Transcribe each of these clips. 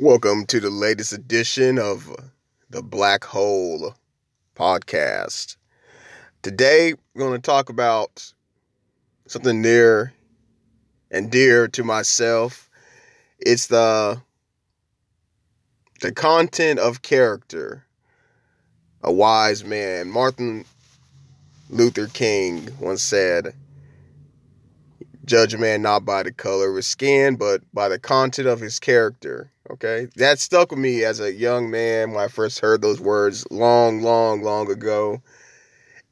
Welcome to the latest edition of the Black Hole podcast. Today, we're going to talk about something near and dear to myself. It's the the content of character. A wise man, Martin Luther King once said, "Judge a man not by the color of his skin, but by the content of his character." Okay, that stuck with me as a young man when I first heard those words long, long, long ago.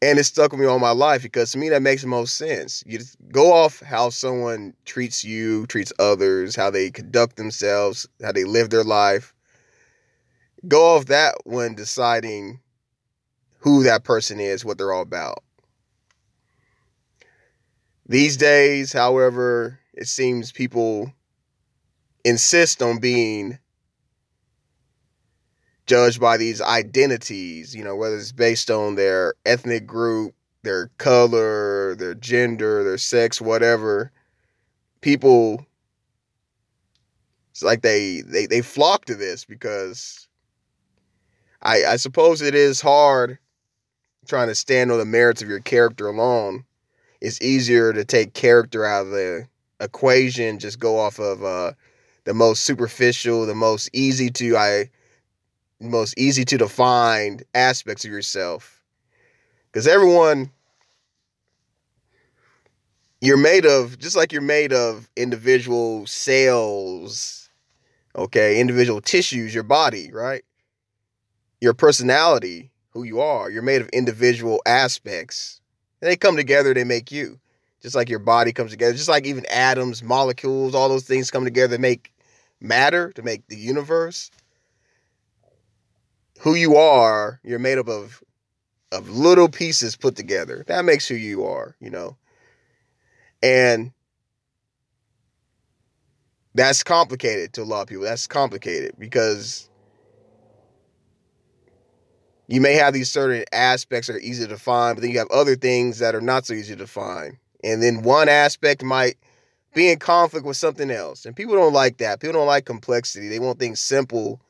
And it stuck with me all my life because to me that makes the most sense. You go off how someone treats you, treats others, how they conduct themselves, how they live their life. Go off that when deciding who that person is, what they're all about. These days, however, it seems people insist on being judged by these identities, you know, whether it's based on their ethnic group, their color, their gender, their sex, whatever. People it's like they they they flock to this because I I suppose it is hard trying to stand on the merits of your character alone. It's easier to take character out of the equation, just go off of uh the most superficial, the most easy to I most easy to define aspects of yourself. Cuz everyone you're made of just like you're made of individual cells, okay, individual tissues, your body, right? Your personality, who you are, you're made of individual aspects. They come together, they make you. Just like your body comes together, just like even atoms, molecules, all those things come together, to make matter, to make the universe. Who you are, you're made up of of little pieces put together. That makes who you are, you know. And that's complicated to a lot of people. That's complicated because you may have these certain aspects that are easy to find, but then you have other things that are not so easy to find. And then one aspect might be in conflict with something else. And people don't like that. People don't like complexity. They want things simple.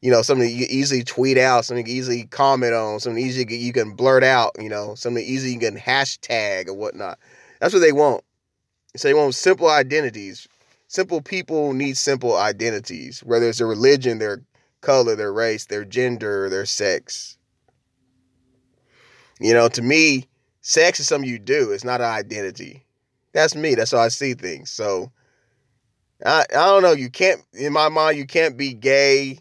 You know, something you easily tweet out, something you easily comment on, something easy you can blurt out, you know, something easy you can hashtag or whatnot. That's what they want. So they want simple identities. Simple people need simple identities, whether it's their religion, their color, their race, their gender, their sex. You know, to me, sex is something you do. It's not an identity. That's me. That's how I see things. So I I don't know. You can't in my mind you can't be gay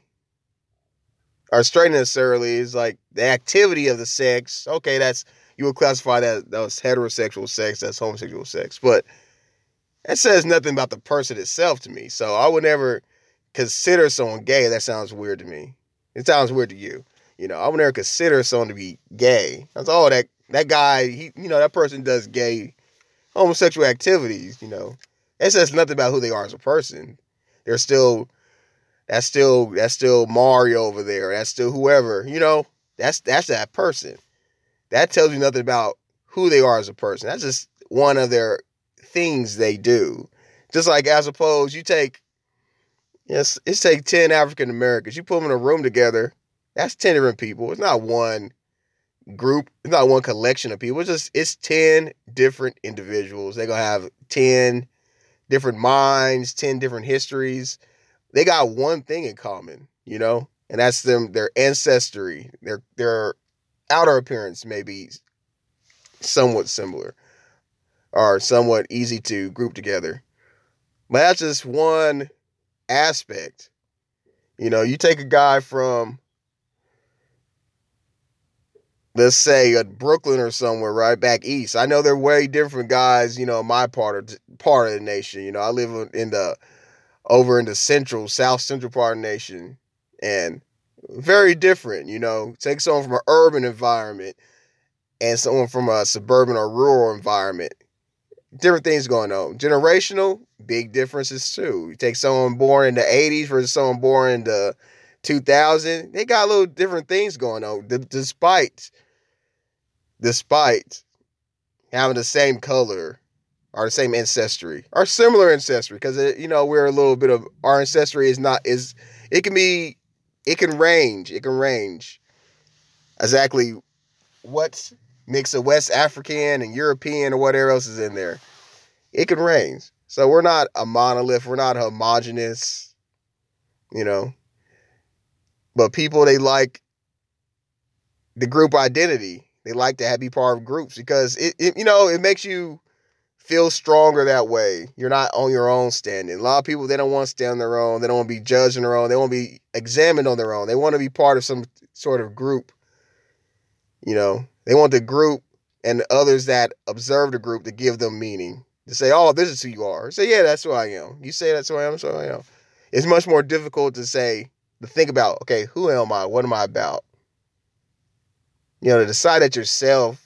or straight necessarily. It's like the activity of the sex. Okay, that's you would classify that that's heterosexual sex. That's homosexual sex. But that says nothing about the person itself to me. So I would never consider someone gay. That sounds weird to me. It sounds weird to you. You know, I would never consider someone to be gay. That's all that that guy. He you know that person does gay homosexual activities, you know. It says nothing about who they are as a person. They're still that's still that's still Mario over there. That's still whoever, you know. That's that's that person. That tells you nothing about who they are as a person. That's just one of their things they do. Just like as opposed you take yes, it's take 10 African Americans, you put them in a room together, that's 10 different people. It's not one group. It's not one collection of people. It's just it's 10 different individuals. They're gonna have 10 different minds, 10 different histories. They got one thing in common, you know, and that's them their ancestry, their their outer appearance may be somewhat similar or somewhat easy to group together. But that's just one aspect. You know, you take a guy from let's say at Brooklyn or somewhere right back east. I know they're way different guys, you know, my part of part of the nation. You know, I live in the over in the central, south central part of the nation, and very different. You know, take someone from an urban environment and someone from a suburban or rural environment. Different things going on. Generational, big differences too. You take someone born in the 80s versus someone born in the 2000, they got a little different things going on, despite despite having the same color or the same ancestry or similar ancestry because uh, you know we're a little bit of our ancestry is not is it can be it can range. It can range exactly what mix of West African and European or whatever else is in there. It can range. So we're not a monolith. We're not homogenous, you know. But people they like the group identity. They like to have be part of groups because it, it you know it makes you feel stronger that way. You're not on your own standing. A lot of people they don't want to stand on their own. They don't want to be judged on their own. They want to be examined on their own. They want to be part of some sort of group. You know, they want the group and others that observe the group to give them meaning. To say, oh, this is who you are. Say, yeah, that's who I am. You say that's who I am, so I am. It's much more difficult to say, to think about, okay, who am I? What am I about? You know, to decide that yourself,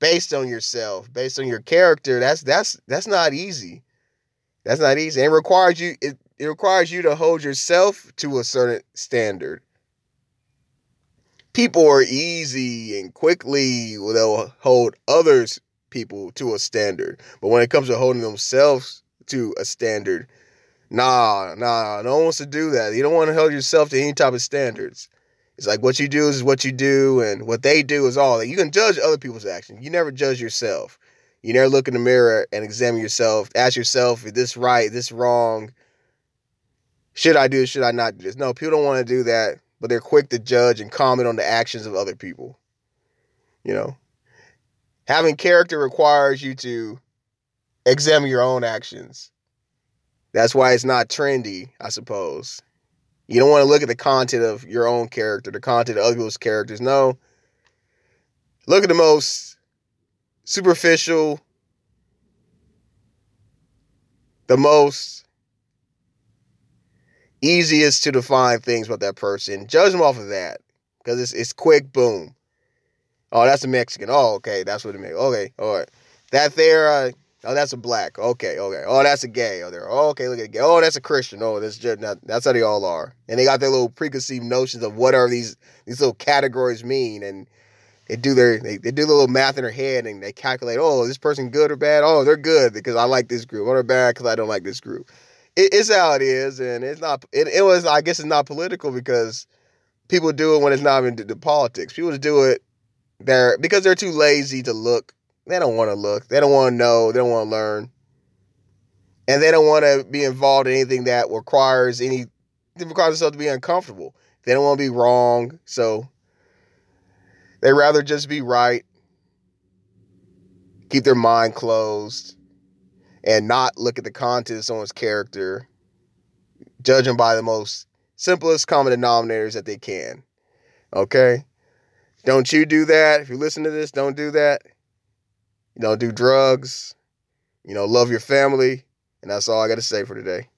based on yourself, based on your character, that's that's that's not easy. That's not easy. It requires you it, it requires you to hold yourself to a certain standard people are easy and quickly they'll hold others people to a standard. But when it comes to holding themselves to a standard, nah, nah, no one wants to do that. You don't want to hold yourself to any type of standards. It's like what you do is what you do, and what they do is all that. You can judge other people's actions. You never judge yourself. You never look in the mirror and examine yourself. Ask yourself, is this right? Is this wrong? Should I do this? Should I not do this? No, people don't want to do that but they're quick to judge and comment on the actions of other people. You know, having character requires you to examine your own actions. That's why it's not trendy, I suppose. You don't want to look at the content of your own character, the content of other people's characters. No. Look at the most superficial, the most easiest to define things about that person. Judge them off of that because it's it's quick. Boom. Oh, that's a Mexican. Oh, okay, that's what it means. Okay, all right. That there. Uh, oh, that's a black. Okay, okay. Oh, that's a gay. Oh, there. Oh, okay, look at the gay. Oh, that's a Christian. Oh, that's just not, that's how they all are. And they got their little preconceived notions of what are these these little categories mean, and they do their they, they do a little math in their head and they calculate. Oh, this person good or bad? Oh, they're good because I like this group. Or they're bad because I don't like this group it, it's how it is, and it's not. It, it was. I guess it's not political because people do it when it's not even the, politics. People do it there because they're too lazy to look. They don't want to look. They don't want to know. They don't want to learn, and they don't want to be involved in anything that requires any that requires themselves to be uncomfortable. They don't want to be wrong, so they rather just be right. Keep their mind closed and not look at the content of someone's character, them by the most simplest common denominators that they can. Okay? Don't you do that. If you listen to this, don't do that. You don't do drugs. You know, love your family. And that's all I got to say for today.